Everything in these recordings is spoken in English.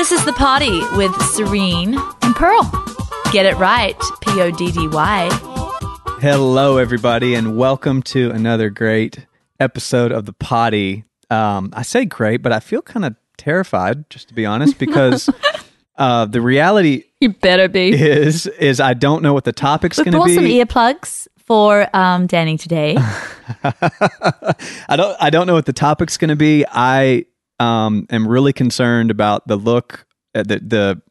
This is the Poddy with Serene and Pearl. Get it right, P O D D Y. Hello, everybody, and welcome to another great episode of the Poddy. Um, I say great, but I feel kind of terrified, just to be honest, because uh, the reality You better be. is is I don't know what the topic's going to brought be. some earplugs for um, Danny today. I don't I don't know what the topic's going to be. I um, am really concerned about the look uh, the the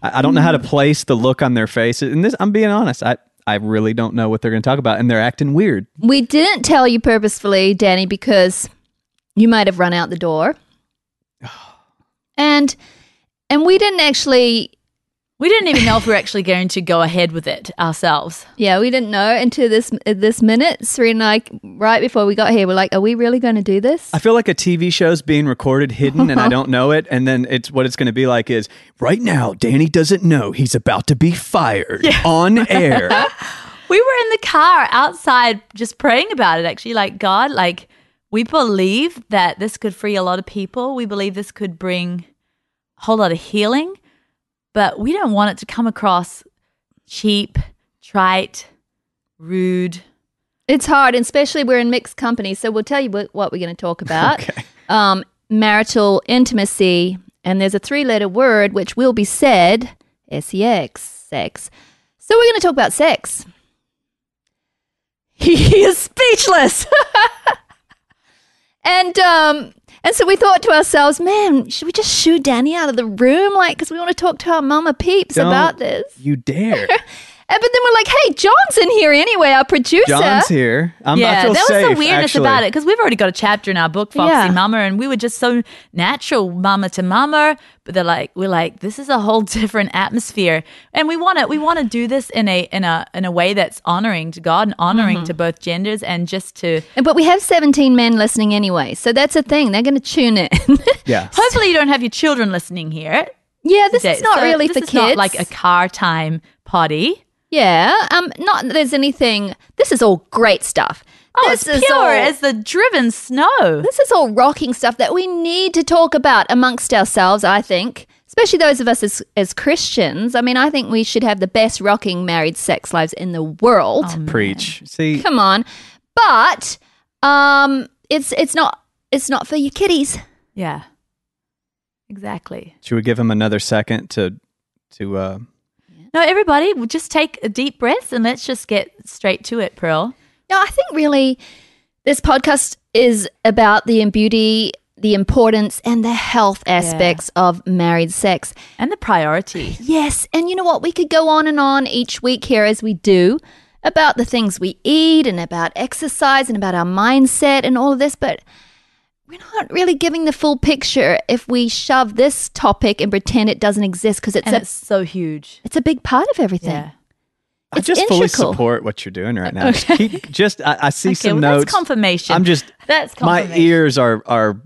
I I don't know how to place the look on their faces. And this I'm being honest. I I really don't know what they're going to talk about and they're acting weird. We didn't tell you purposefully, Danny, because you might have run out the door. And and we didn't actually we didn't even know if we were actually going to go ahead with it ourselves. yeah, we didn't know until this uh, this minute. Serene and I right before we got here, we're like, are we really going to do this? I feel like a TV show's being recorded hidden and I don't know it. And then it's what it's going to be like is right now, Danny doesn't know he's about to be fired on air. We were in the car outside just praying about it, actually. Like, God, like, we believe that this could free a lot of people. We believe this could bring a whole lot of healing, but we don't want it to come across cheap, trite, rude. It's hard, especially we're in mixed company. So we'll tell you what, what we're going to talk about. Okay. Um, marital intimacy, and there's a three-letter word which will be said, S-E-X, sex. So we're going to talk about sex. He is speechless. and um, and so we thought to ourselves, man, should we just shoo Danny out of the room, like, because we want to talk to our mama peeps Don't about this? You dare. And, but then we're like, hey, John's in here anyway, our producer. John's here. I'm, I yeah, feel there was safe, some weirdness actually. about it because we've already got a chapter in our book, Foxy Yeah. Mama, and we were just so natural, mama to mama. But they're like, we're like, this is a whole different atmosphere, and we want to, we want to do this in a in a in a way that's honoring to God and honoring Mm-hmm. to both genders, and just to And- But we have 17 men listening anyway, so that's a thing. They're going to tune in. Yeah. hopefully you don't have your children listening here. yeah, this today. is not So really this for is kids. Not like a car time Poddy. Yeah, um, not that there's anything. This is all great stuff. Oh, this it's is pure all, as the driven snow. this is all rocking stuff that we need to talk about amongst ourselves. I think, especially those of us as as Christians. I mean, I think we should have the best rocking married sex lives in the world. Oh, Preach. See, Come on, but um, it's it's not it's not for your kiddies. Yeah, exactly. should we give him another second to to uh No, everybody, we'll just take a deep breath and let's just get straight to it, Pearl. No, I think really this podcast is about the beauty, the importance, and the health aspects of married sex. And the priority. Yes, and you know what? We could go on and on each week here as we do about the things we eat and about exercise and about our mindset and all of this, but we're not really giving the full picture if we shove this topic and pretend it doesn't exist because it's a it's so huge. it's a big part of everything. Yeah. I It's just fully support what you're doing right now. Just keep just I, I see Okay, some well, notes. that's confirmation. I'm just that's confirmation. my ears are are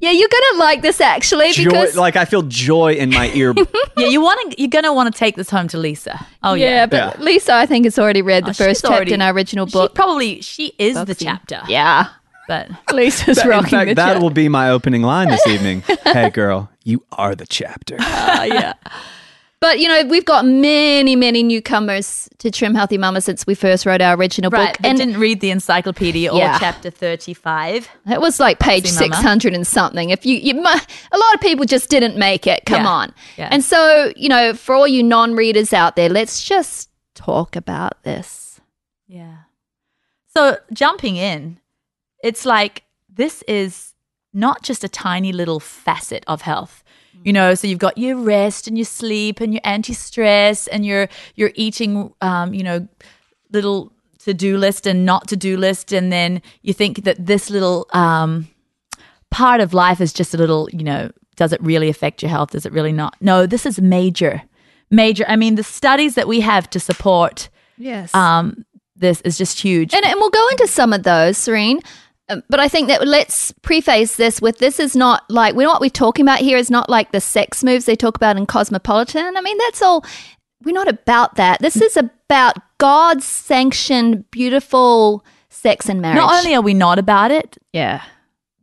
Yeah, you're gonna like this actually joy because like I feel joy in my ear. Yeah, you want to. You're gonna want to take this home to Lisa. Oh yeah. yeah, but Yeah. Lisa, I think, has already read the Oh, first chapter already- in our original She book. probably she is the chapter. Yeah, But Lisa's in rocking fact, the that will be my opening line this evening. hey girl, you are the chapter. Ah, yeah. But you know, we've got many, many newcomers to Trim Healthy Mama since we first wrote our original right, book, and didn't read the encyclopedia or Yeah. chapter thirty-five. it was like page six hundred and something. If you, you, a lot of people just didn't make it. Come Yeah. on. Yeah. And so, you know, for all you non-readers out there, let's just talk about this. Yeah. So jumping in, it's like this is not just a tiny little facet of health. You know, so you've got your rest and your sleep and your anti-stress and your your eating um, you know, little to-do list and not to-do list and then you think that this little um part of life is just a little, you know, does it really affect your health? Does it really not? No, this is major. Major. I mean, the studies that we have to support Yes. um, this is just huge. And, and we'll go into some of those, Serene. Um, But I think that let's preface this with this is not like we know what we're talking about here is not like the sex moves they talk about in Cosmopolitan. I mean, that's all. We're not about that. This is about God's sanctioned, beautiful sex and marriage. Not only are we not about it, yeah,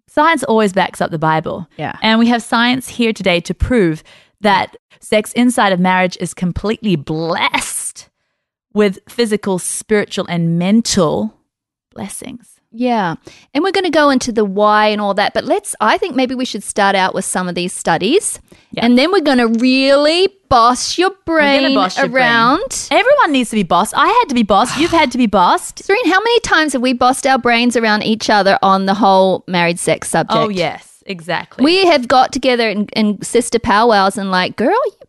science always backs up the Bible. Yeah. And we have science here today to prove that sex inside of marriage is completely blessed with physical, spiritual, and mental blessings. Yeah. And we're going to go into the why and all that. But let's, I think maybe we should start out with some of these studies. Yeah. And then we're going to really boss your brain boss your brain. around. Everyone needs to be bossed. I had to be bossed. You've had to be bossed. Serene, how many times have we bossed our brains around each other on the whole married sex subject? Oh, yes, exactly. We have got together in, in sister powwows and like, girl, you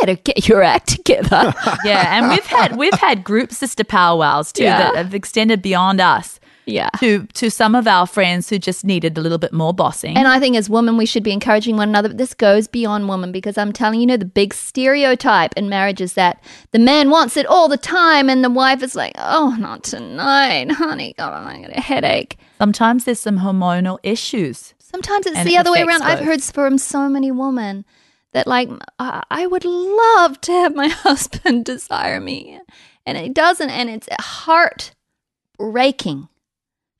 better get your act together. yeah, and we've had we've had group sister powwows too Yeah. that have extended beyond us yeah. to to some of our friends who just needed a little bit more bossing. And I think as women, we should be encouraging one another. But this goes beyond women because I'm telling you, know, the big stereotype in marriage is that the man wants it all the time, and the wife is like, "Oh, not tonight, honey. God, I get a headache." Sometimes there's some hormonal issues. Sometimes it's the it other way around. I've heard from so many women that like I I would love to have my husband desire me, and it doesn't, and it's heartbreaking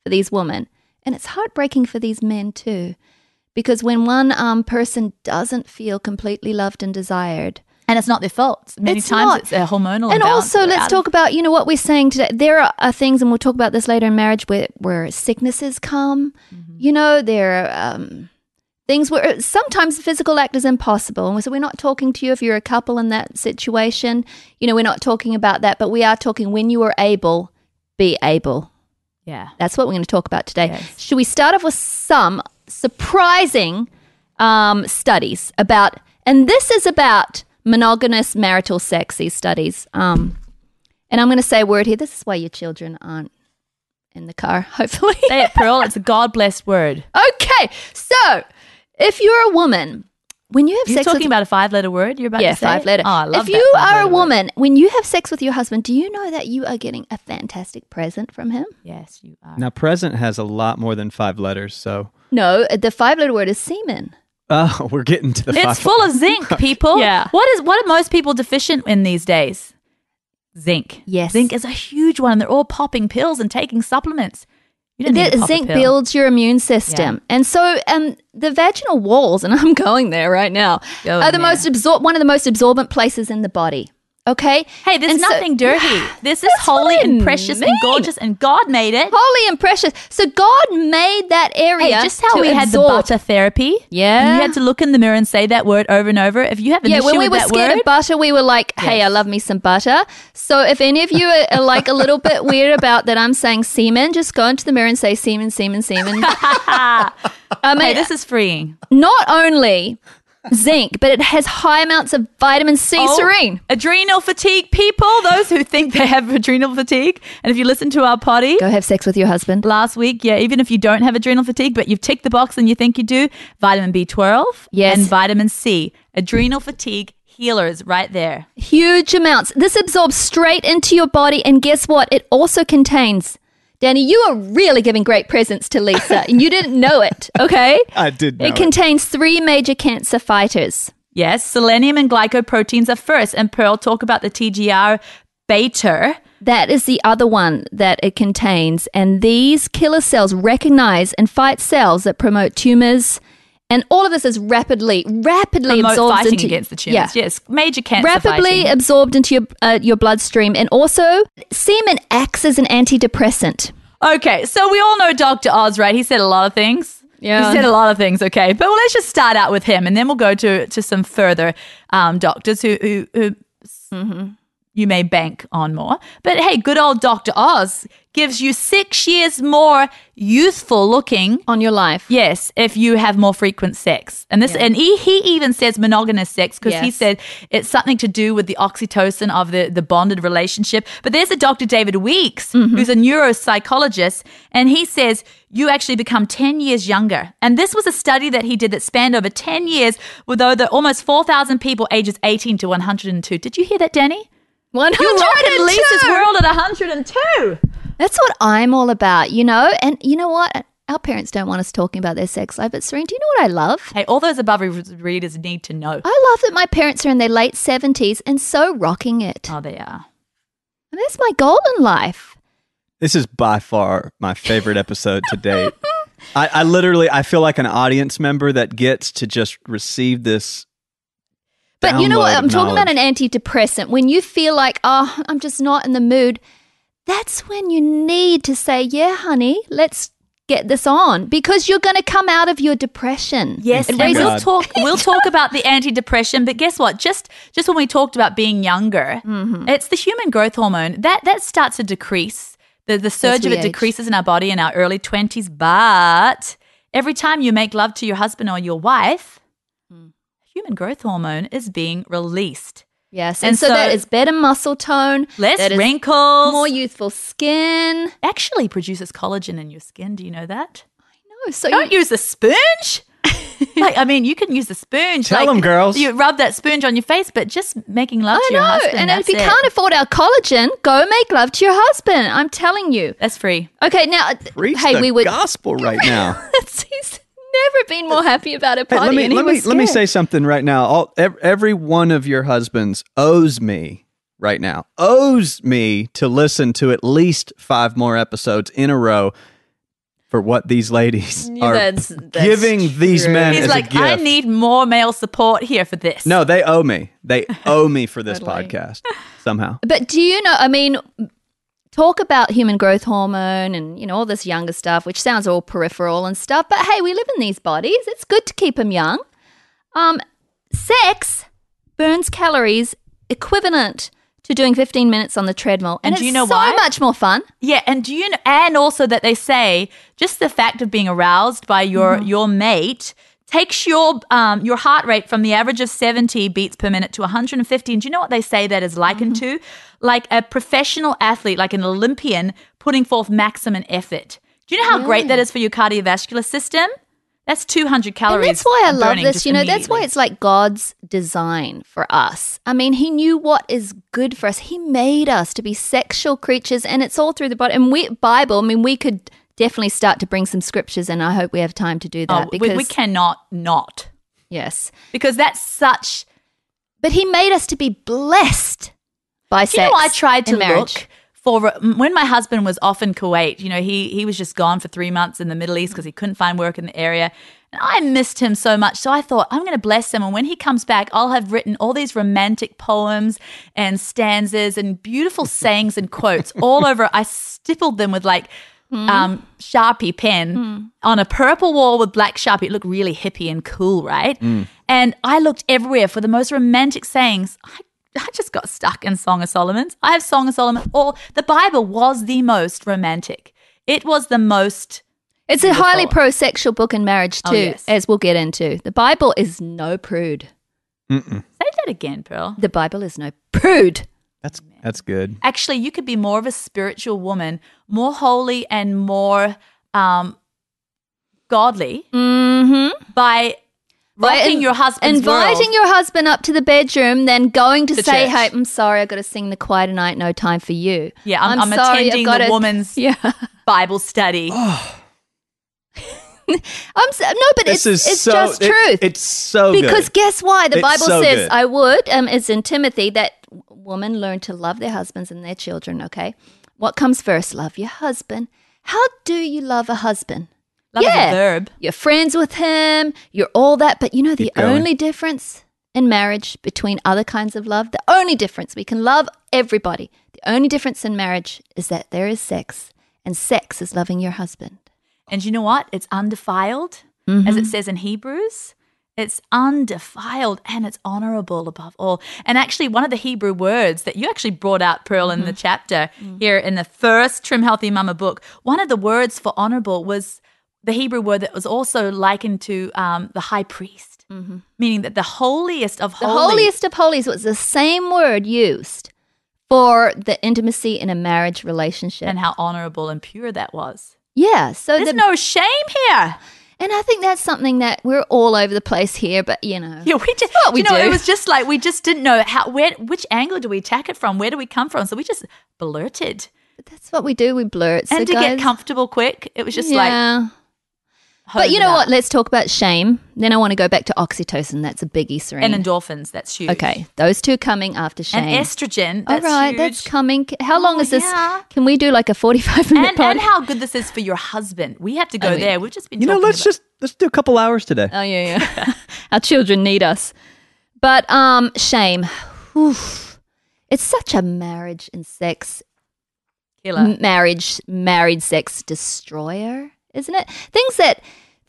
for these women, and it's heartbreaking for these men too, because when one um, person doesn't feel completely loved and desired, And it's not their fault. Many It's times not. it's a hormonal and also let's talk about you know what we're saying today there are, are things and we'll talk about this later in marriage where, where sicknesses come Mm-hmm. you know there are um, things where sometimes the physical act is impossible and so we're not talking to you if you're a couple in that situation you know we're not talking about that but we are talking when you are able be able Yeah. that's what we're going to talk about today. Yes. Should we start off with some surprising um, studies about, and this is about monogamous marital sex, these studies. Um, and I'm going to say a word here. This is why your children aren't in the car, hopefully. Say it, Pearl. It's a God blessed word. okay. So if you're a woman, when you have You're sex talking with about a five letter word? You're about yeah, to say? five letter. Oh, I love if that you are a letter word. woman, when you have sex with your husband, do you know that you are getting a fantastic present from him? Yes, you are. Now, present has a lot more than five letters, so No, the five letter word is semen. oh, we're getting to the It's five. full of zinc, people. Yeah. What is what are most people deficient in these days? Zinc. Yes. Zinc is a huge one. They're all popping pills and taking supplements. You don't The to pop a zinc builds your immune system, and so um, the vaginal walls, and I'm going there right now, Go are the there. most absor- one of the most absorbent places in the body. Okay, Hey, there's And so- nothing dirty. This is holy and precious and gorgeous, and God made it. holy and precious. So God made that area. Hey, just how we had the butter therapy. Yeah. You had to look in the mirror and say that word over and over. If you have an Yeah, issue when we with were that scared word, of butter, we were like, "Hey, Yes. I love me some butter." So if any of you are, are like a little bit weird about that, I'm saying semen. Just go into the mirror and say semen, semen, semen. I mean, hey, this is freeing. not only zinc, but it has high amounts of vitamin C. Oh, Serene. Adrenal fatigue, people, those who think they have adrenal fatigue. And if you listen to our Poddy Go have sex with your husband. last week, yeah, even if you don't have adrenal fatigue, but you've ticked the box and you think you do, vitamin B12 Yes. and vitamin C. Adrenal fatigue healers right there. Huge amounts. This absorbs straight into your body, and guess what? It also contains. Danny, you are really giving great presents to Lisa, and you didn't know it. Okay, I did know it it. contains three major cancer fighters. Yes, selenium and glycoproteins are first. And Pearl, talk about the TGF beta. That is the other one that it contains. And these killer cells recognize and fight cells that promote tumors. And all of this is rapidly, rapidly Promote absorbed fighting into against the tumors. Yeah. Yes, major cancer rapidly fighting. absorbed into your uh, your bloodstream. And also, semen acts as an antidepressant. Okay, so we all know Dr. Oz, right? He said a lot of things. Yeah. He said a lot of things, okay. But well, let's just start out with him and then we'll go to, to some further um, doctors who, who, who you may bank on more. But hey, good old Dr. Oz gives you six years more youthful looking. on your life. Yes, if you have more frequent sex. And this and he, he even says monogamous sex because he said it's something to do with the oxytocin of the, the bonded relationship. But there's a Dr. David Weeks Mm-hmm. who's a neuropsychologist and he says you actually become 10 years younger. And this was a study that he did that spanned over 10 years with over almost 4,000 people ages 18 to 102. Did you hear that, Danny? One You rocked in Lisa's world at 102. That's what I'm all about, you know. And you know what? Our parents don't want us talking about their sex life. But Serene, do you know what I love? Hey, all those above readers need to know. I love that my parents are in their late seventies and so rocking it. Oh, they are. And that's my goal in life. This is by far my favorite episode to date. I, I literally I feel like an audience member that gets to just receive this But you know what? I'm of talking about an antidepressant. When you feel like, oh, I'm just not in the mood, that's when you need to say, yeah, honey, let's get this on because you're going to come out of your depression. Yes, and we'll talk. We'll talk about the antidepressant, but guess what? Just just when we talked about being younger, Mm-hmm. it's the human growth hormone that that starts to decrease. The the surge of it age. decreases in our body in our early twenties, but every time you make love to your husband or your wife. Human growth hormone is being released. Yes. And, And so, that so- is better muscle tone, Less that is wrinkles. more youthful skin. actually produces collagen in your skin. Do you know that? I know. so Don't you, use the sponge. like, I mean, you can use the sponge. Tell them, girls. You rub that sponge on your face, but just making love I to your know. husband. and if you it. can't afford our collagen, go make love to your husband. I'm telling you. that's free. Okay, now, Preach hey, the we would. gospel right now. Never been more happy about a Hey, let me let me let me say something right now. All every one of your husbands owes me right now owes me to listen to at least five more episodes in a row for what these ladies are that's- that's giving these men He's like. I need more male support here for this. no, they owe me. They owe me for this Totally. podcast somehow. But do you know? I mean, talk about human growth hormone and you know all this younger stuff, which sounds all peripheral and stuff. But hey, we live in these bodies. It's good to keep them young. Um, sex burns calories equivalent to doing 15 minutes on the treadmill, and, And do you it's know so why? much more fun. Yeah, and do you know, and also that they say just the fact of being aroused by your Mm-hmm. your mate takes your um your heart rate from the average of 70 beats per minute to 150. And do you know what they say that is likened Mm-hmm. to? Like a professional athlete, like an Olympian putting forth maximum effort. Do you know how great that is for your cardiovascular system? That's 200 calories. And that's why I love this. You know, that's why it's like God's design for us. I mean, He knew what is good for us. He made us to be sexual creatures, and it's all through the body. And we Bible. I mean, we could definitely start to bring some scriptures, and I hope we have time to do that Oh, because we, we cannot not yes, because that's such but He made us to be blessed by Do you know, I tried to marriage. look for when my husband was off in Kuwait. You know, he he was just gone for three months in the Middle East because he couldn't find work in the area. And I missed him so much. So I thought, I'm going to bless him. And when he comes back, I'll have written all these romantic poems and stanzas and beautiful sayings and quotes all over. I stippled them with like Hmm. um, Sharpie pen hmm. on a purple wall with black Sharpie. It looked really hippie and cool, right? Hmm. And I looked everywhere for the most romantic sayings. I I just got stuck in Song of Solomon's. I have Song of Solomon. All the Bible was the most romantic. It was the most. It's a highly pro-sexual book in marriage Oh, too, yes. as we'll get into. The Bible is no prude. Mm-mm. Say that again, Pearl. The Bible is no prude. That's that's good. Actually, you could be more of a spiritual woman, more holy and more um, godly Mm-hmm. by By rocking in- your husband, inviting world. your husband up to the bedroom, then going to To say, church. "Hey, I'm sorry, I got to sing the choir tonight. No time for you." Yeah, I'm, I'm, sorry, I've attending the gotta- woman's Yeah, Bible study. I'm so, no, but This it's is it's so just it- truth. it's so because good. guess why the It's Bible so says good. I would. Um, it's in Timothy that women learn to love their husbands and their children. Okay, what comes first? Love your husband. How do you love a husband? Love yeah. is a verb. You're friends with him, you're all that, but you know the only difference in marriage between other kinds of love, the only difference, we can love everybody. The only difference in marriage is that there is sex, and sex is loving your husband. And you know what? It's undefiled, as it mm-hmm. says in Hebrews. It's undefiled and it's honorable above all. And actually, one of the Hebrew words that you actually brought out, Pearl, in the mm-hmm. chapter mm. here in the first Trim Healthy Mama book, one of the words for honorable was the Hebrew word that was also likened to um, the high priest, mm-hmm. meaning that the holiest of holies. The holiest of holies was the same word used for the intimacy in a marriage relationship. and how honorable and pure that was. yeah, so There's the, no shame here. And I think that's something that we're all over the place here, but you know. Yeah, we just what we you know, do. it was just like we just didn't know how where which angle do we attack it from? Where do we come from? So we just blurted. That's what we do. We blurt. So and to get comfortable quick, it was just like yeah. hose But you know out. what? Let's talk about shame. Then I want to go back to oxytocin. That's a biggie, Serene. And endorphins, that's huge. okay, those two coming after shame. And estrogen, All that's right, huge. that's coming. How long Oh, is this? yeah. Can we do like a forty-five minute and, pod? and how good this is for your husband. We have to go I mean, there. We've just been You know, let's about- just let's do a couple hours today. oh yeah, yeah. Our children need us. But um, shame. Oof. It's such a marriage and sex Killer. m- marriage married sex destroyer, isn't it? Things that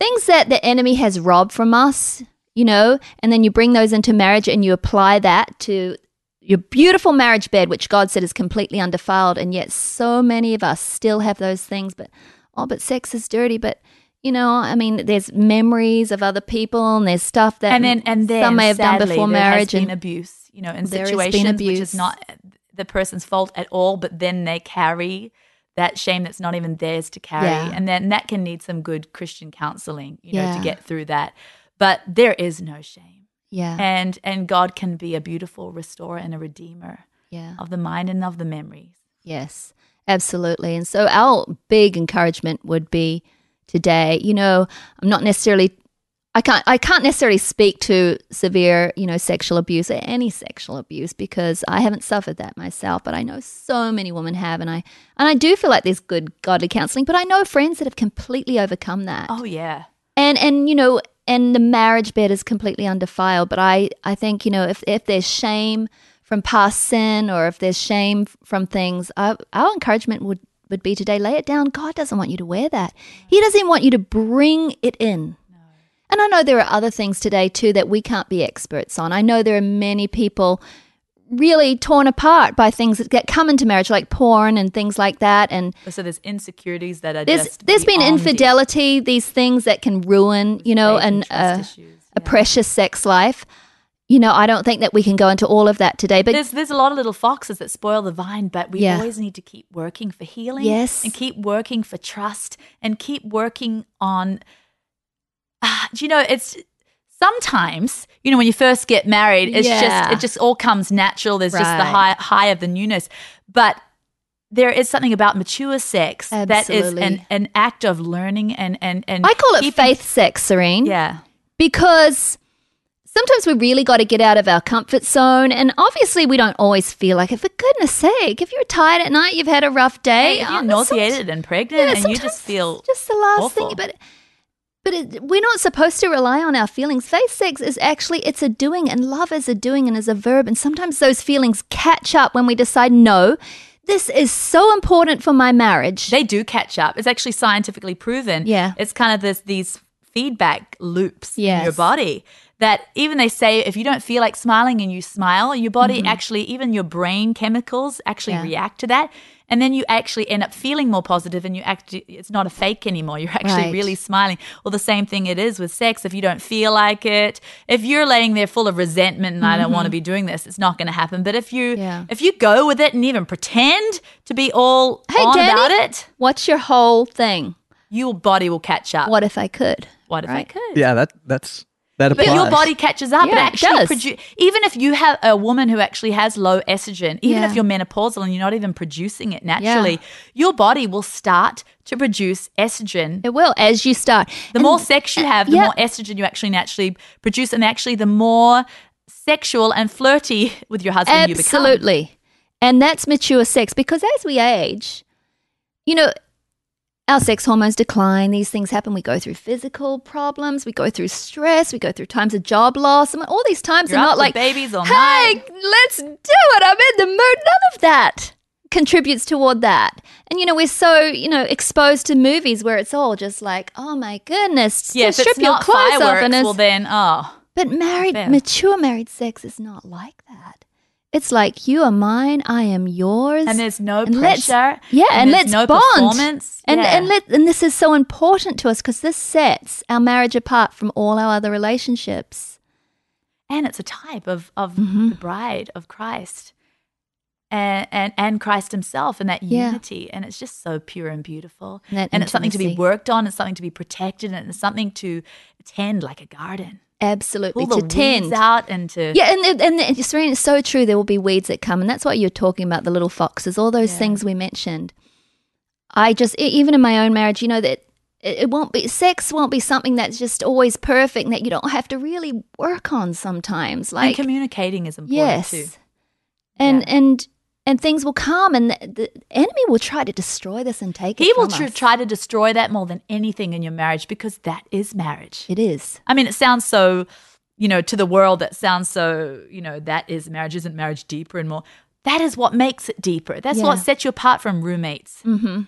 things that the enemy has robbed from us, you know, and then you bring those into marriage and you apply that to your beautiful marriage bed, which God said is completely undefiled, and yet so many of us still have those things. But oh, but sex is dirty. But you know, I mean, there's memories of other people, and there's stuff that and then and then some may have done sadly, before there marriage, has been and abuse. You know, in There situations which is not the person's fault at all, but then they carry that shame that's not even theirs to carry, Yeah. and then that can need some good Christian counseling, you know, Yeah. to get through that. But there is no shame, yeah, and and God can be a beautiful restorer and a redeemer yeah. of the mind and of the memories. Yes, absolutely. And so our big encouragement would be today, you know, I'm not necessarily I can't I can't necessarily speak to severe, you know, sexual abuse or any sexual abuse because I haven't suffered that myself, but I know so many women have and I and I do feel like there's good godly counseling, but I know friends that have completely overcome that. Oh yeah, and and you know and the marriage bed is completely undefiled but i i think you know if if there's shame from past sin or if there's shame from things our, our encouragement would would be today lay it down. God doesn't want you to wear that. He doesn't want you to bring it in and i know there are other things today too that we can't be experts on i know there are many people really torn apart by things that get come into marriage like porn and things like that and so there's insecurities that are there's there's been infidelity, these things that can ruin, you know, and uh, issues, a precious sex life. You know, I don't think that we can go into all of that today, but there's there's a lot of little foxes that spoil the vine, but we Yeah. always need to keep working for healing. Yes. And keep working for trust and keep working on Ah, do you know, it's sometimes, you know, when you first get married, it's Yeah. just it just all comes natural. There's just the high high of the newness. But there is something about mature sex that is an, an act of learning and and and I call it keeping- faith sex, Serene, Yeah. because sometimes we really got to get out of our comfort zone, and obviously we don't always feel like it. For goodness sake, if you're tired at night, you've had a rough day, Hey, if you're some- nauseated and pregnant Yeah, and you just feel just the last awful. thing, but but it, we're not supposed to rely on our feelings. Faith sex is actually it's a doing, and love is a doing and is a verb. And sometimes those feelings catch up when we decide, no, this is so important for my marriage. They do catch up. It's actually scientifically proven. Yeah. It's kind of this these feedback loops in your body that even they say if you don't feel like smiling and you smile, your body actually even your brain chemicals actually Mm-hmm. Yeah. react to that. And then you actually end up feeling more positive and you act it's not a fake anymore. You're actually Right. really smiling. Well the same thing it is with sex. If you don't feel like it, if you're laying there full of resentment and I don't want to be doing this, it's not going to happen. But if you Mm-hmm. Yeah. if you go with it and even pretend to be all Hey, on Danny, about it, What's your whole thing? your body will catch up. What if I could? What if I could? Yeah, that that's that But your body catches up. Yeah, it it actually does. produ- even if you have a woman who actually has low estrogen, even Yeah. if you're menopausal and you're not even producing it naturally, your body will start to produce estrogen. It will as you start. The more sex you have, the yeah. more estrogen you actually naturally produce, and actually the more sexual and flirty with your husband you become. Absolutely. And that's mature sex because as we age, you know, our sex hormones decline. These things happen. We go through physical problems. We go through stress. We go through times of job loss. I mean, all these times You're are not like, babies all hey, night. let's do it. I'm in the mood. None of that contributes toward that. And, you know, we're so, you know, exposed to movies where it's all just like, oh my goodness, Yeah, strip your clothes off. And well then, oh, but married, Fair. mature married sex is not like that. It's like you are mine, I am yours, and there's no And pressure. yeah, and, there's let's no bond. performance. And Yeah. and let and this is so important to us because this sets our marriage apart from all our other relationships. and it's a type of of Mm-hmm. the bride of Christ, and and and Christ Himself, and that Yeah. unity, and it's just so pure and beautiful, And and it's something to be worked on, it's something to be protected, and it's something to tend like a garden, Absolutely pull to the tend. out, and to Yeah, and and, and Serene, it's so true. There will be weeds that come, and that's what you're talking about—the little foxes, all those Yeah. things we mentioned. I just, even in my own marriage, you know that it, it won't be sex won't be something that's just always perfect, that you don't have to really work on sometimes. and Like communicating is important yes, too. and Yeah. and and things will come, and the, the enemy will try to destroy this and take it. He will tr- try to destroy that more than anything in your marriage because that is marriage. It is. I mean, it sounds so you know, to the world that sounds so, you know, that is marriage, isn't marriage deeper and more. That is what makes it deeper. That's Yeah. what sets you apart from roommates. mm-hmm.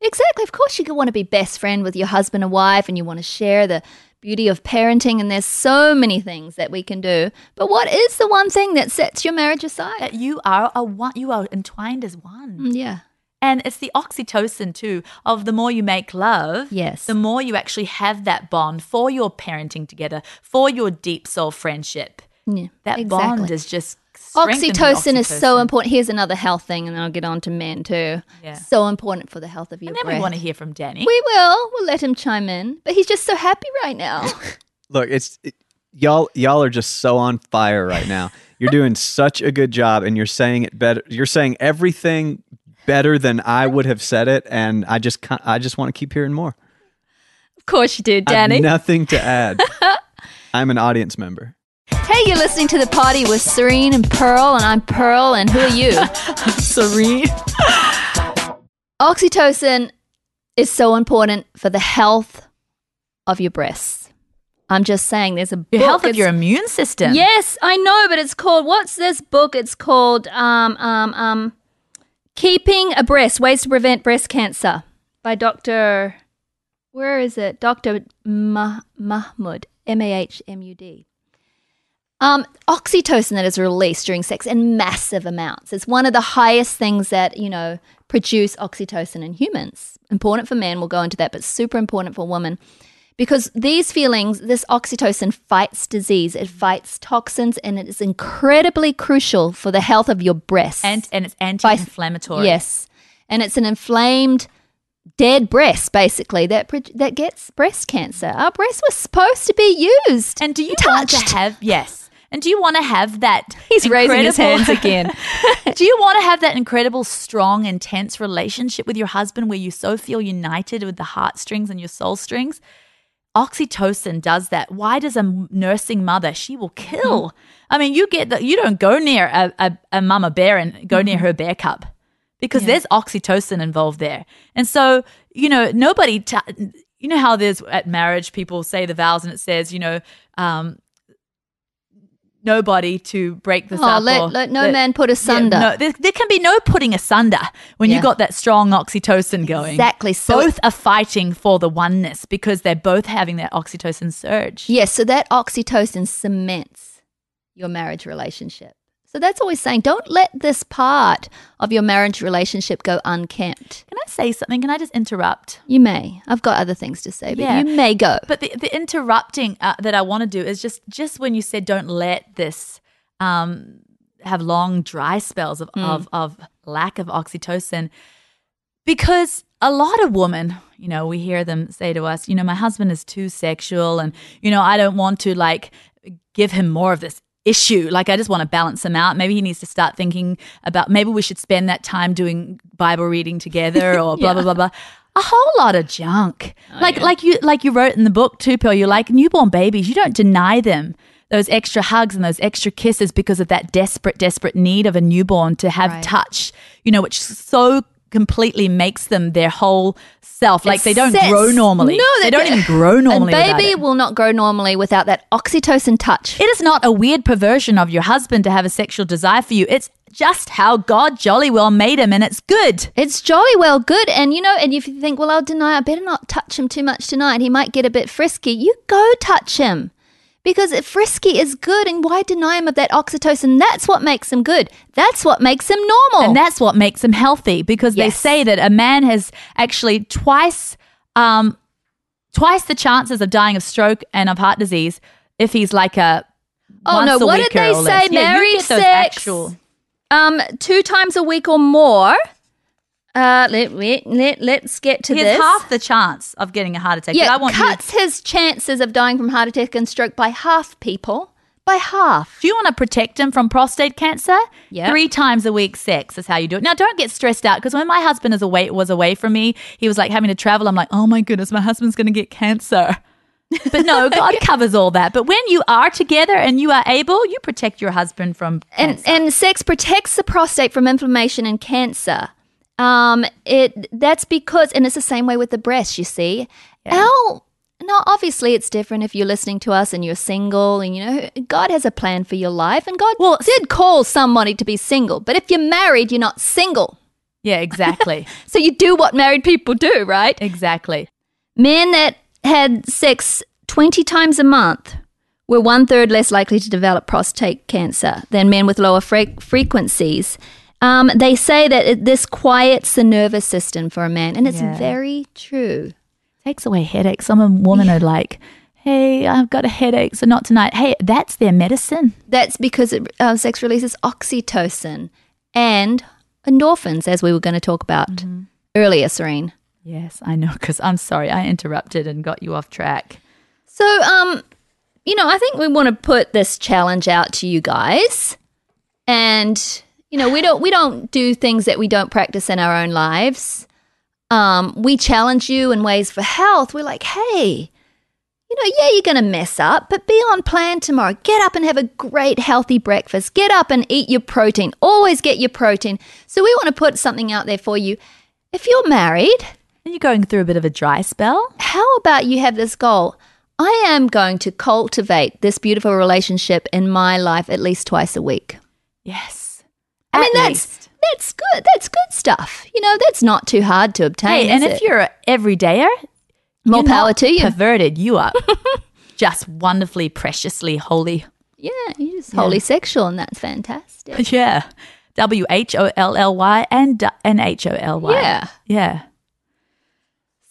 Exactly. Of course, you want to be best friend with your husband and wife, and you want to share the beauty of parenting. And there's so many things that we can do. But what is the one thing that sets your marriage aside? That you are a one, you are entwined as one. Mm, yeah. And it's the oxytocin too of the more you make love, Yes. the more you actually have that bond for your parenting together, for your deep soul friendship. Yeah. That exactly. bond is just strengthens Oxytocin, is so important. Here's another health thing, and then I'll get on to men too. Yeah. So important for the health of your And then breath. we want to hear from Danny. We will. We'll let him chime in. But he's just so happy right now. Look, it's it, y'all. Y'all are just so on fire right now. You're doing such a good job, and you're saying it better. You're saying everything better than I would have said it, and I just I just want to keep hearing more. of course you do, I have Danny. nothing to add. I'm an audience member. Hey, you're listening to the Poddy with Serene and Pearl, and I'm Pearl, and who are you? Serene. Oxytocin is so important for the health of your breasts. I'm just saying, there's a book. Your health of your immune system. Yes, I know, but it's called what's this book? It's called um um um Keeping a Breast: Ways to Prevent Breast Cancer by Dr. Where is it? Dr. Mah- Mahmoud, M A H M U D. Um, oxytocin that is released during sex in massive amounts. It's one of the highest things that, you know, produce oxytocin in humans. Important for men, we'll go into that, but super important for women. Because these feelings, this oxytocin fights disease, it fights toxins, and it is incredibly crucial for the health of your breasts. And and it's anti-inflammatory. Yes. And it's an inflamed dead breast basically that that gets breast cancer. Our breasts were supposed to be used. And do you touched. to have yes? And do you want to have that? He's raising his hands again. do you want to have that incredible, strong, intense relationship with your husband where you so feel united with the heartstrings and your soul strings? Oxytocin does that. Why does a nursing mother? She will kill. I mean, you get that. You don't go near a, a, a mama bear and go near her bear cub because there's oxytocin involved there. And so, you know, nobody. T- you know how there's at marriage people say the vows and it says, you know, um, nobody to break this Oh, up. let- or let no that- man put Yeah, asunder. no, there, there can be no putting asunder when Yeah. you got that strong oxytocin going. Exactly. So both are fighting for the oneness because they're both having that oxytocin surge. Yes, so that oxytocin cements your marriage relationship. So that's always saying don't let this part of your marriage relationship go unkempt. Can I say something? Can I just interrupt? You may. I've got other things to say, but Yeah. you may go. But the, the interrupting uh, that I want to do is just just when you said don't let this um, have long dry spells of, of of lack of oxytocin, because a lot of women, you know, we hear them say to us, you know, my husband is too sexual, and you know, I don't want to like give him more of this issue. Like I just want to balance him out. Maybe he needs to start thinking about maybe we should spend that time doing Bible reading together or blah blah blah blah. A whole lot of junk. Oh, like like you like you wrote in the book too, Pearl. You're like newborn babies. You don't deny them those extra hugs and those extra kisses because of that desperate, desperate need of a newborn to have Right. touch. You know, which so completely makes them their whole self. Like they don't grow normally. No, they don't even grow normally. A baby will not grow normally without that oxytocin touch. It is not a weird perversion of your husband to have a sexual desire for you. It's just how God jolly well made him, and it's good. It's jolly well good. And you know, and if you think, well, I'll deny, I better not touch him too much tonight. He might get a bit frisky. You go touch him. Because if frisky is good, and why deny him of that oxytocin? That's what makes him good. That's what makes him normal. And that's what makes him healthy because they say that a man has actually twice um twice the chances of dying of stroke and of heart disease if he's like a Oh, no, a what did they say? less. Yeah, you get those sex? actual- um, two times a week or more. Uh, let, let, let, let's get to he this. has half the chance of getting a heart attack. yeah, I want cuts his chances of dying from heart attack and stroke by half, people. By half. Do you want to protect him from prostate cancer? Yeah. Three times a week sex is how you do it. Now, don't get stressed out because when my husband is away, was away from me, he was like having to travel. I'm like, oh my goodness, my husband's going to get cancer. But no, God covers all that. But when you are together and you are able, you protect your husband from And, and sex protects the prostate from inflammation and cancer. Um, it that's because, and it's the same way with the breasts. You see, our now obviously it's different if you're listening to us and you're single and you know God has a plan for your life and God Well, did call somebody to be single. But if you're married, you're not single. Yeah, exactly. So you do what married people do, right? exactly. Men that had sex 20 times a month were one third less likely to develop prostate cancer than men with lower fre- frequencies. Um, they say that it, this quiets the nervous system for a man, and it's Yeah. very true. Takes away headaches. Some women are like, hey, I've got a headache, so not tonight. Hey, that's their medicine. That's because it, uh, sex releases oxytocin and endorphins, as we were going to talk about earlier, Serene. Yes, I know, because I'm sorry, I interrupted and got you off track. So, um, you know, I think we want to put this challenge out to you guys, and you know, we don't we don't do things that we don't practice in our own lives. Um, we challenge you in ways for health. We're like, hey, you know, yeah, you're going to mess up, but be on plan tomorrow. Get up and have a great healthy breakfast. Get up and eat your protein. Always get your protein. So we want to put something out there for you. If you're married, And you're going through a bit of a dry spell. how about you have this goal? I am going to cultivate this beautiful relationship in my life at least twice a week. Yes. I mean, that's least. that's good. That's good stuff. You know, that's not too hard to obtain. Hey, and if it? you're an everydayer, more power to you. Perverted, you are just wonderfully, preciously holy. yeah, you're just wholly sexual, and that's fantastic. Yeah. W H O L L Y and and H O L Y. Yeah. Yeah.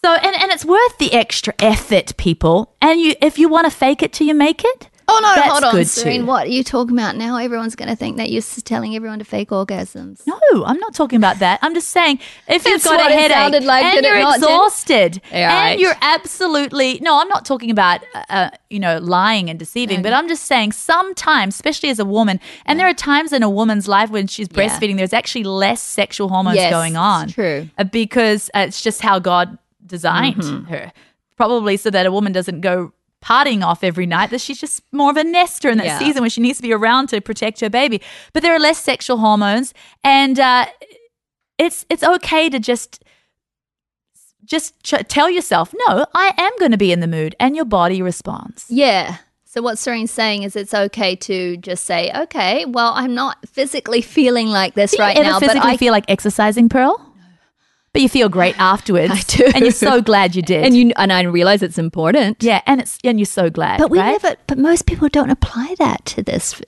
So and and it's worth the extra effort, people. And you if you want to fake it till you make it. Oh no, That's hold on, good Serene. too. What are you talking about now? Everyone's going to think that you're telling everyone to fake orgasms. No, I'm not talking about that. I'm just saying if you've got a headache like, and you're not, exhausted Yeah, right. and you're absolutely no, I'm not talking about uh, uh, you know lying and deceiving, but I'm just saying sometimes, especially as a woman, and there are times in a woman's life when she's Yeah. breastfeeding, there's actually less sexual hormones Yes, going on. true. Uh, because it's just how God designed Mm-hmm. her, probably so that a woman doesn't go partying off every night that she's just more of a nester in that Yeah. season when she needs to be around to protect her baby but there are less sexual hormones and uh, it's it's okay to just just ch- tell yourself no i am going to be in the mood and your body responds Yeah. So what Serene's saying is it's okay to just say, okay, well, I'm not physically feeling like this do right now, but physically I feel like exercising pearl but you feel great afterwards I do. and you're so glad you did and you and I realize it's important. yeah and it's and you're so glad But we right? never. But most people don't apply that to this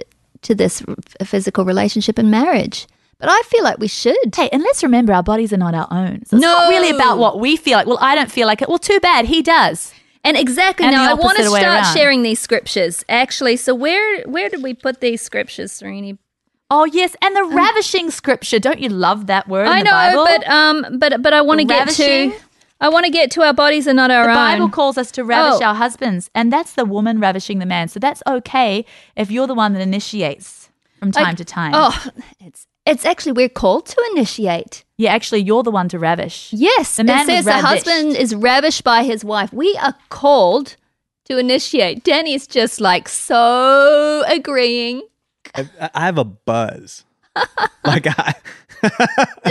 to this physical relationship and marriage. But I feel like we should. Hey, and let's remember our bodies are not our own. So it's not No. really about what we feel like. Well, I don't feel like it. Well, too bad. He does. And exactly And now, I want to start sharing these scriptures. Actually, so where where did we put these scriptures, Serene? Oh, yes. And the ravishing scripture. Don't you love that word in I know, Bible? but um, but but I want to get to. I want to get to our bodies are not our the own. The Bible calls us to ravish Oh. our husbands, and that's the woman ravishing the man. So that's okay if you're the one that initiates from time Like, to time. Oh, it's it's actually we're called to initiate. Yeah, actually, you're the one to ravish. Yes, The man it says the husband is ravished by his wife. We are called to initiate. Danny's just like so agreeing. I, I have a buzz. like I,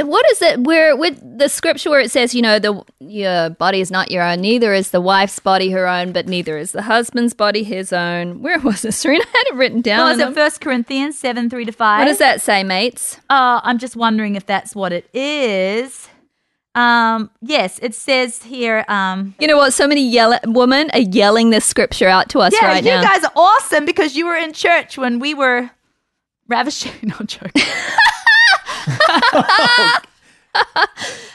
what is it? Where with the scripture where it says, you know, the your body is not your own, neither is the wife's body her own, but neither is the husband's body his own. Where was it, Serene? I had it written down. Well, is and it First Corinthians 7 3 to 5? what does that say, mates? Uh, I'm just wondering if that's what it is. Um, yes, it says here. Um, You know what? So many yell- women are yelling this scripture out to us yeah, right you now. guys are awesome because you were in church when we were ravishing. No joke.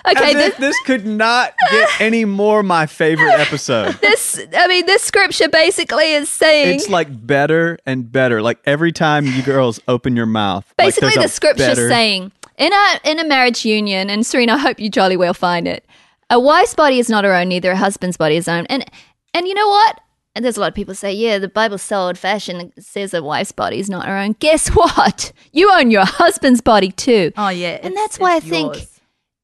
okay, As this, this could not get any more my favorite episode. this, I mean, this scripture basically is saying. It's like better and better. Like every time you girls open your mouth. like, Basically, there's the scripture scripture's better- saying in a in a marriage union, and Serene, I hope you jolly well find it. A wife's body is not her own, neither a husband's body is own. And and you know what? And there's a lot of people say, yeah, the Bible's so old fashioned. It says a wife's body is not her own. Guess what? You own your husband's body too. Oh yeah, and that's why I it's think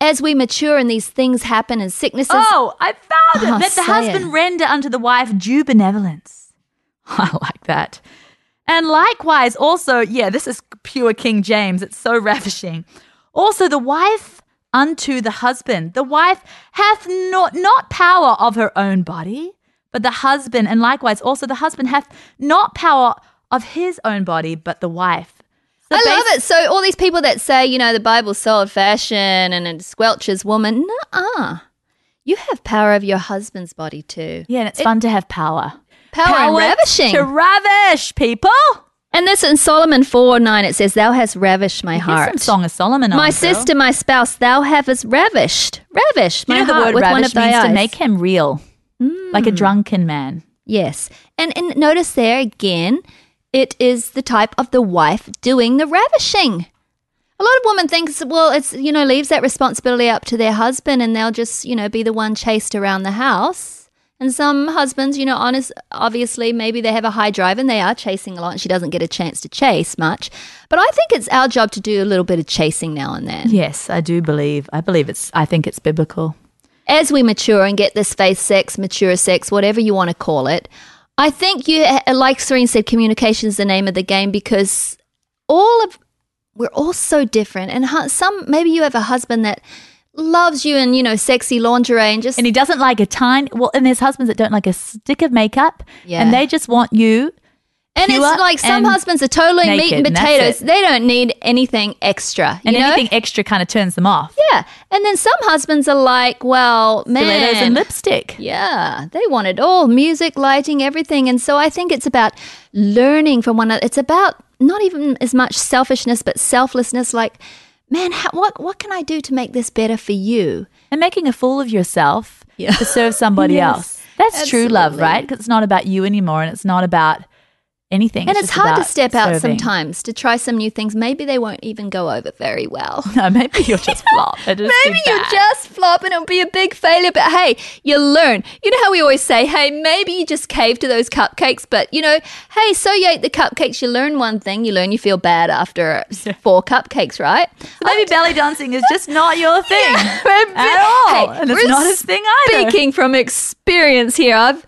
as we mature and these things happen and sicknesses. Oh, I found it. Oh, Let the husband it. render unto the wife due benevolence. I like that. And likewise, also, yeah, this is pure King James. It's so ravishing. Also, the wife unto the husband. The wife hath not, not power of her own body, but the husband, and likewise also the husband hath not power of his own body, but the wife. So I love it. So all these people that say, you know, the Bible's so old fashioned and it squelches woman, nah. You have power of your husband's body too. Yeah, and it's fun to have power. Power, and ravishing. To ravish people. and this in Solomon 4 9, it says, Thou hast ravished my Here's heart. some Song of Solomon. on, my girl. sister, my spouse, thou hast ravished, ravished You my know the heart word with one of thy means eyes. to make him real, like a hmm. drunken man. Yes. And and notice there again, it is the type of the wife doing the ravishing. A lot of women thinks, well, it's you know, leaves that responsibility up to their husband and they'll just, you know, be the one chased around the house. And some husbands, you know, honest obviously maybe they have a high drive and they are chasing a lot and she doesn't get a chance to chase much. But I think it's our job to do a little bit of chasing now and then. Yes, I do believe. I believe it's. I think it's biblical. As we mature and get this faith sex, mature sex, whatever you want to call it, I think you, eh, like Serene said, communication is the name of the game because all of we're all so different. And hu- some maybe you have a husband that loves you in you know sexy lingerie and just And he doesn't like a tiny. Well, and there's husbands that don't like a stick of makeup, Yeah. and they just want you. And it's like some husbands are totally meat naked, and and potatoes. it. They don't need anything extra. And know? anything extra kind of turns them off. yeah. And then some husbands are like, well, man, Stilettos and lipstick. Yeah, they want it all music, lighting, everything. And so I think it's about learning from one another. It's about not even as much selfishness, but selflessness. Like, man, how, what, what can I do to make this better for you? and making a fool of yourself Yeah. to serve somebody Yes, else. That's true love, right? Because it's not about you anymore, and it's not about anything. And it's, just hard to step out serving. sometimes to try some new things. Maybe they won't even go over very well. No, maybe you'll just flop. Maybe you'll just flop and it'll be a big failure. But hey, you learn. You know how we always say, hey, maybe you just cave to those cupcakes. But you know, hey, so you ate the cupcakes, you learn one thing. You learn you feel bad after four cupcakes, right? So maybe belly dancing is just not your thing Maybe- at all, Hey, and it's not his thing either. Speaking from experience here, I've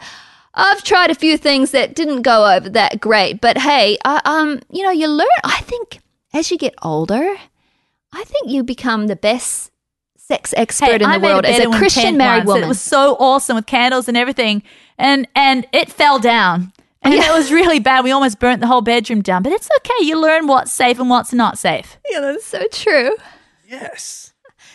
I've tried a few things that didn't go over that great, but hey, I, um, you know, you learn. I think as you get older, I think you become the best sex expert Hey, in the made world as bed a Christian married woman. It was so awesome with candles and everything, and and it fell down. And Yeah. it was really bad. We almost burnt the whole bedroom down. But it's okay. You learn what's safe and what's not safe. yeah, that's so true. Yes.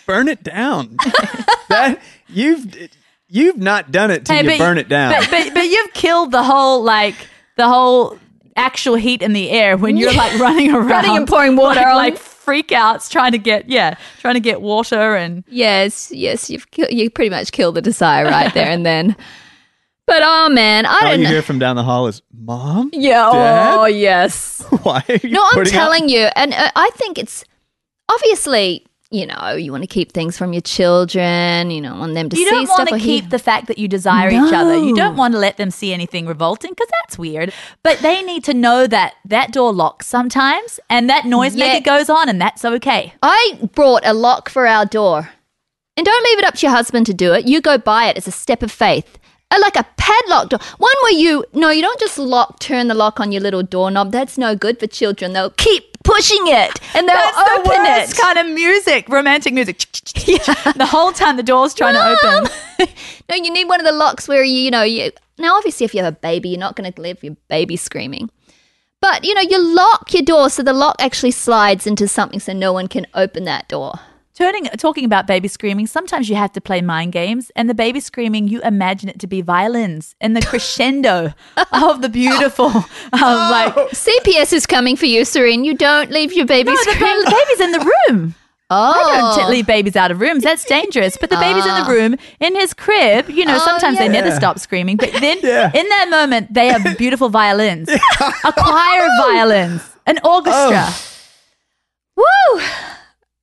Burn it down. that you've you've not done it till Hey, you but- burn it down. But, but but you've killed the whole like the whole actual heat in the air when you're like running around, Running and pouring water like, on. like freakouts, trying to get yeah, trying to get water and Yes, yes, you've kill, you pretty much killed the desire right there and then. But oh man, I All don't you know. hear from down the hall is, "Mom, Yeah, Dad? oh yes. why are you No, I'm putting out-" telling you, and uh, I think it's obviously, you know, you want to keep things from your children. You don't want them to you see don't stuff. want to or hear- keep the fact that you desire each other. You don't want to let them see anything revolting because that's weird. But they need to know that that door locks sometimes and that noise Yeah. maker goes on and that's okay. I brought a lock for our door, and don't leave it up to your husband to do it. You go buy it. It's a step of faith. Like a padlock door. One where you, no, you don't just lock, turn the lock on your little doorknob. That's no good for children. They'll keep pushing it and they'll That's open the worst it. kind of music, romantic music. yeah. The whole time the door's trying to open. no, you need one of the locks where you, you know, you. Now, obviously, if you have a baby, you're not going to leave your baby screaming. But you know, you lock your door so the lock actually slides into something, so no one can open that door. Turning, talking about baby screaming, sometimes you have to play mind games, and the baby screaming, you imagine it to be violins and the crescendo of the beautiful, um, like CPS is coming for you, Serene. You don't leave your baby no, screaming. the baby's in the room. oh, I don't t- leave babies out of rooms. That's dangerous. But the baby's in the room in his crib. You know, Oh, sometimes they yeah. never stop screaming. But then Yeah. in that moment, they have beautiful violins, a choir of violins, an orchestra. Woo!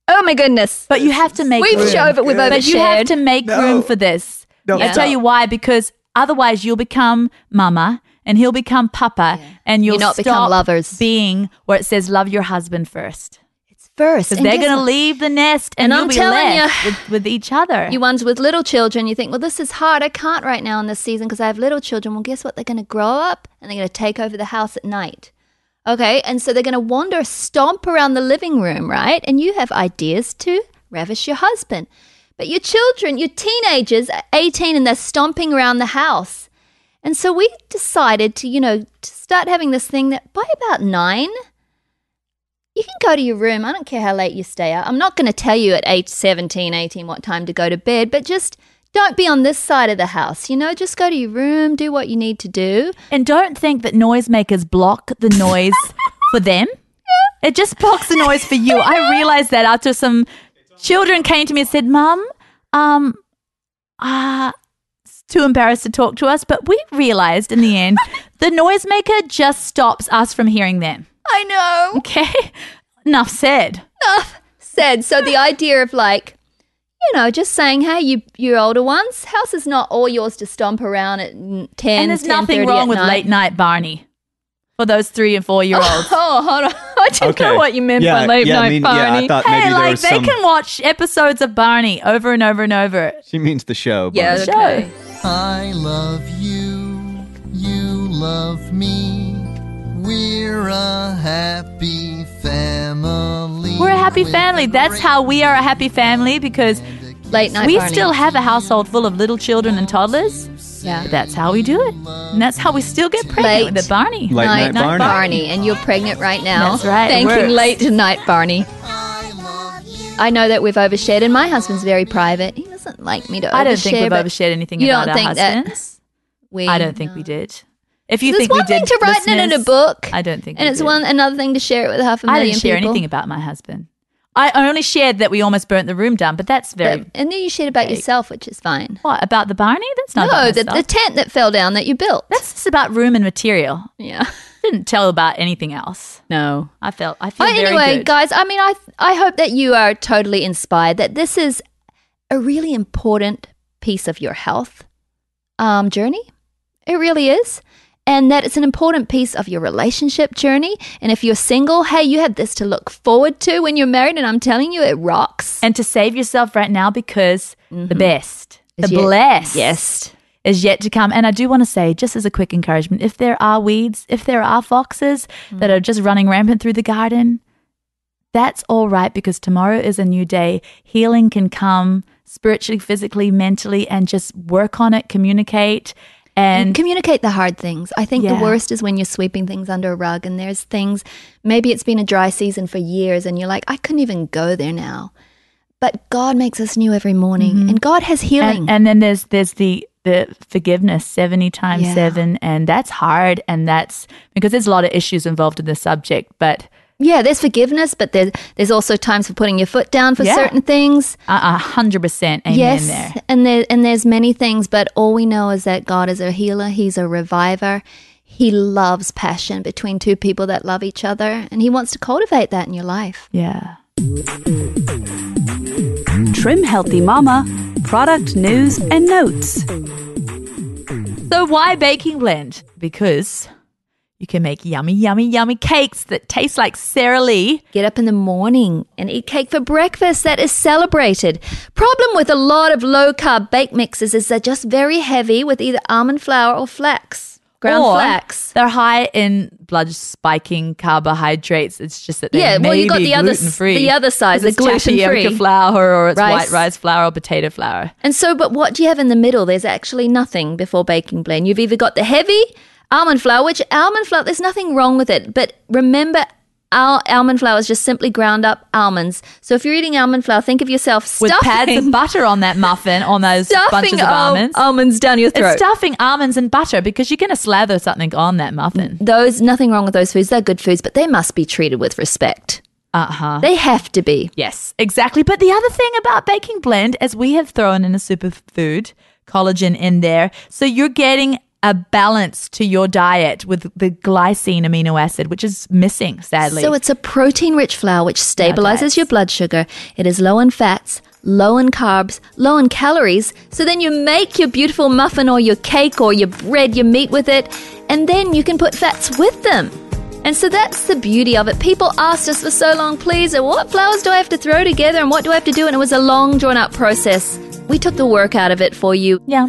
Oh my goodness. But you have to make We've room. showed we've But you have to make No. room for this. No, I tell you why, because otherwise you'll become mama and he'll become papa and you'll You'll not become lovers. being where it says love your husband first. It's first. Because and they're going to what? leave the nest and, And you'll I'm be telling left with, with each other. You ones with little children, you think, well, this is hard. I can't right now in this season because I have little children. Well, guess what? They're going to grow up and they're going to take over the house at night. Okay. And so they're going to wander, stomp around the living room, right? And you have ideas to ravish your husband. But your children, your teenagers, are 18 and they're stomping around the house. And so we decided to, you know, to start having this thing that by about nine, you can go to your room. I don't care how late you stay out. I'm not going to tell you at age 17, 18 what time to go to bed, but just don't be on this side of the house. You know, just go to your room, do what you need to do. And don't think that noisemakers block the noise for them. It just blocks the noise for you. I realized that after some children came to me and said, Mum, um, uh, it's too embarrassed to talk to us. But we realized in the end, the noisemaker just stops us from hearing them. I know. Okay? Enough said. Enough said. So the idea of like, you know, just saying, hey, you you older ones, house is not all yours to stomp around at mm, 10, and there's 10:30 nothing wrong with night. late night Barney for those three and four year olds. Oh, hold on. I didn't Okay. know what you meant Yeah, by late yeah, I night mean, yeah, I Barney. thought Hey, there like they some. can watch episodes of Barney over and over and over. She means the show. yeah, Barney. okay. I love you, you love me. We're a happy family. We're a happy family. That's how we are a happy family because Late night we Barney. still have a household full of little children and toddlers. yeah. But that's how we do it. And that's how we still get pregnant Late with the Barney. Late night, night Barney. and you're pregnant right now. That's right, it Thanking late tonight Barney. I love you. I know that we've overshared, and my husband's very private. He doesn't like me to I don't think we've overshared anything you about don't our think that husbands. we, I don't think we did. If you There's think one we did, thing to writing it in a book. I don't think. And we it's did. one another thing to share it with half a I million I didn't share people. anything about my husband. I only shared that we almost burnt the room down, but that's very. But- and then you shared about yourself, which is fine. what about the Barney? That's not no, the, the tent that fell down that you built. That's just about room and material. yeah. Didn't tell about anything else. No. I felt. I feel But very anyway, good. guys, I mean, I I hope that you are totally inspired that this is a really important piece of your health um, journey. It really is. And that it's an important piece of your relationship journey. And if you're single, hey, you have this to look forward to when you're married. And I'm telling you, it rocks. and to save yourself right now because the best, Mm-hmm. Is the yet- blessed, Yes. is yet to come. And I do want to say, just as a quick encouragement, if there are weeds, if there are foxes Mm. that are just running rampant through the garden, that's all right because tomorrow is a new day. Healing can come spiritually, physically, mentally, and just work on it, communicate. And communicate the hard things. I think Yeah. the worst is when you're sweeping things under a rug and there's things, maybe it's been a dry season for years and you're like, I couldn't even go there now. But God makes us new every morning mm-hmm. and God has healing. and, and then there's there's the the forgiveness 70 times Yeah. 7 and that's hard and that's because there's a lot of issues involved in the subject but yeah, there's forgiveness, but there's, there's also times for putting your foot down for Yeah. certain things. a hundred percent amen yes, there and there and there's many things, but all we know is that God is a healer. He's a reviver. He loves passion between two people that love each other, and He wants to cultivate that in your life. yeah Trim Healthy Mama, product news and notes. so why baking blend because you can make yummy yummy yummy cakes that taste like Sara Lee Get up in the morning and eat cake for breakfast that is celebrated. Problem with a lot of low carb bake mixes is they're just very heavy with either almond flour or flax, ground or flax. they're high in blood spiking carbohydrates it's just that Yeah, well, you got the other gluten-free. the other side, the It's tapioca gluten-free. flour or it's Rice. white rice flour or potato flour And so, but what do you have in the middle? There's actually nothing before baking blend. You've either got the heavy almond flour, which almond flour, there's nothing wrong with it. But remember, al- almond flour is just simply ground up almonds. So if you're eating almond flour, think of yourself with stuffing, pads of butter on that muffin on those bunches of al- almonds. almonds down your throat. It's stuffing almonds and butter because you're going to slather something on that muffin. those, nothing wrong with those foods. They're good foods, but they must be treated with respect. Uh huh. They have to be. Yes, exactly. But the other thing about baking blend, as we have thrown in a superfood, collagen in there, so you're getting a balance to your diet with the glycine amino acid, which is missing, sadly. So it's a protein rich flour which stabilizes your blood sugar. It is low in fats, low in carbs, low in calories. So then you make your beautiful muffin or your cake or your bread, your meat with it, and then you can put fats with them. And so that's the beauty of it. People asked us for so long, please, uh, what flours do I have to throw together and what do I have to do? And it was a long, drawn out process. We took the work out of it for you. yeah.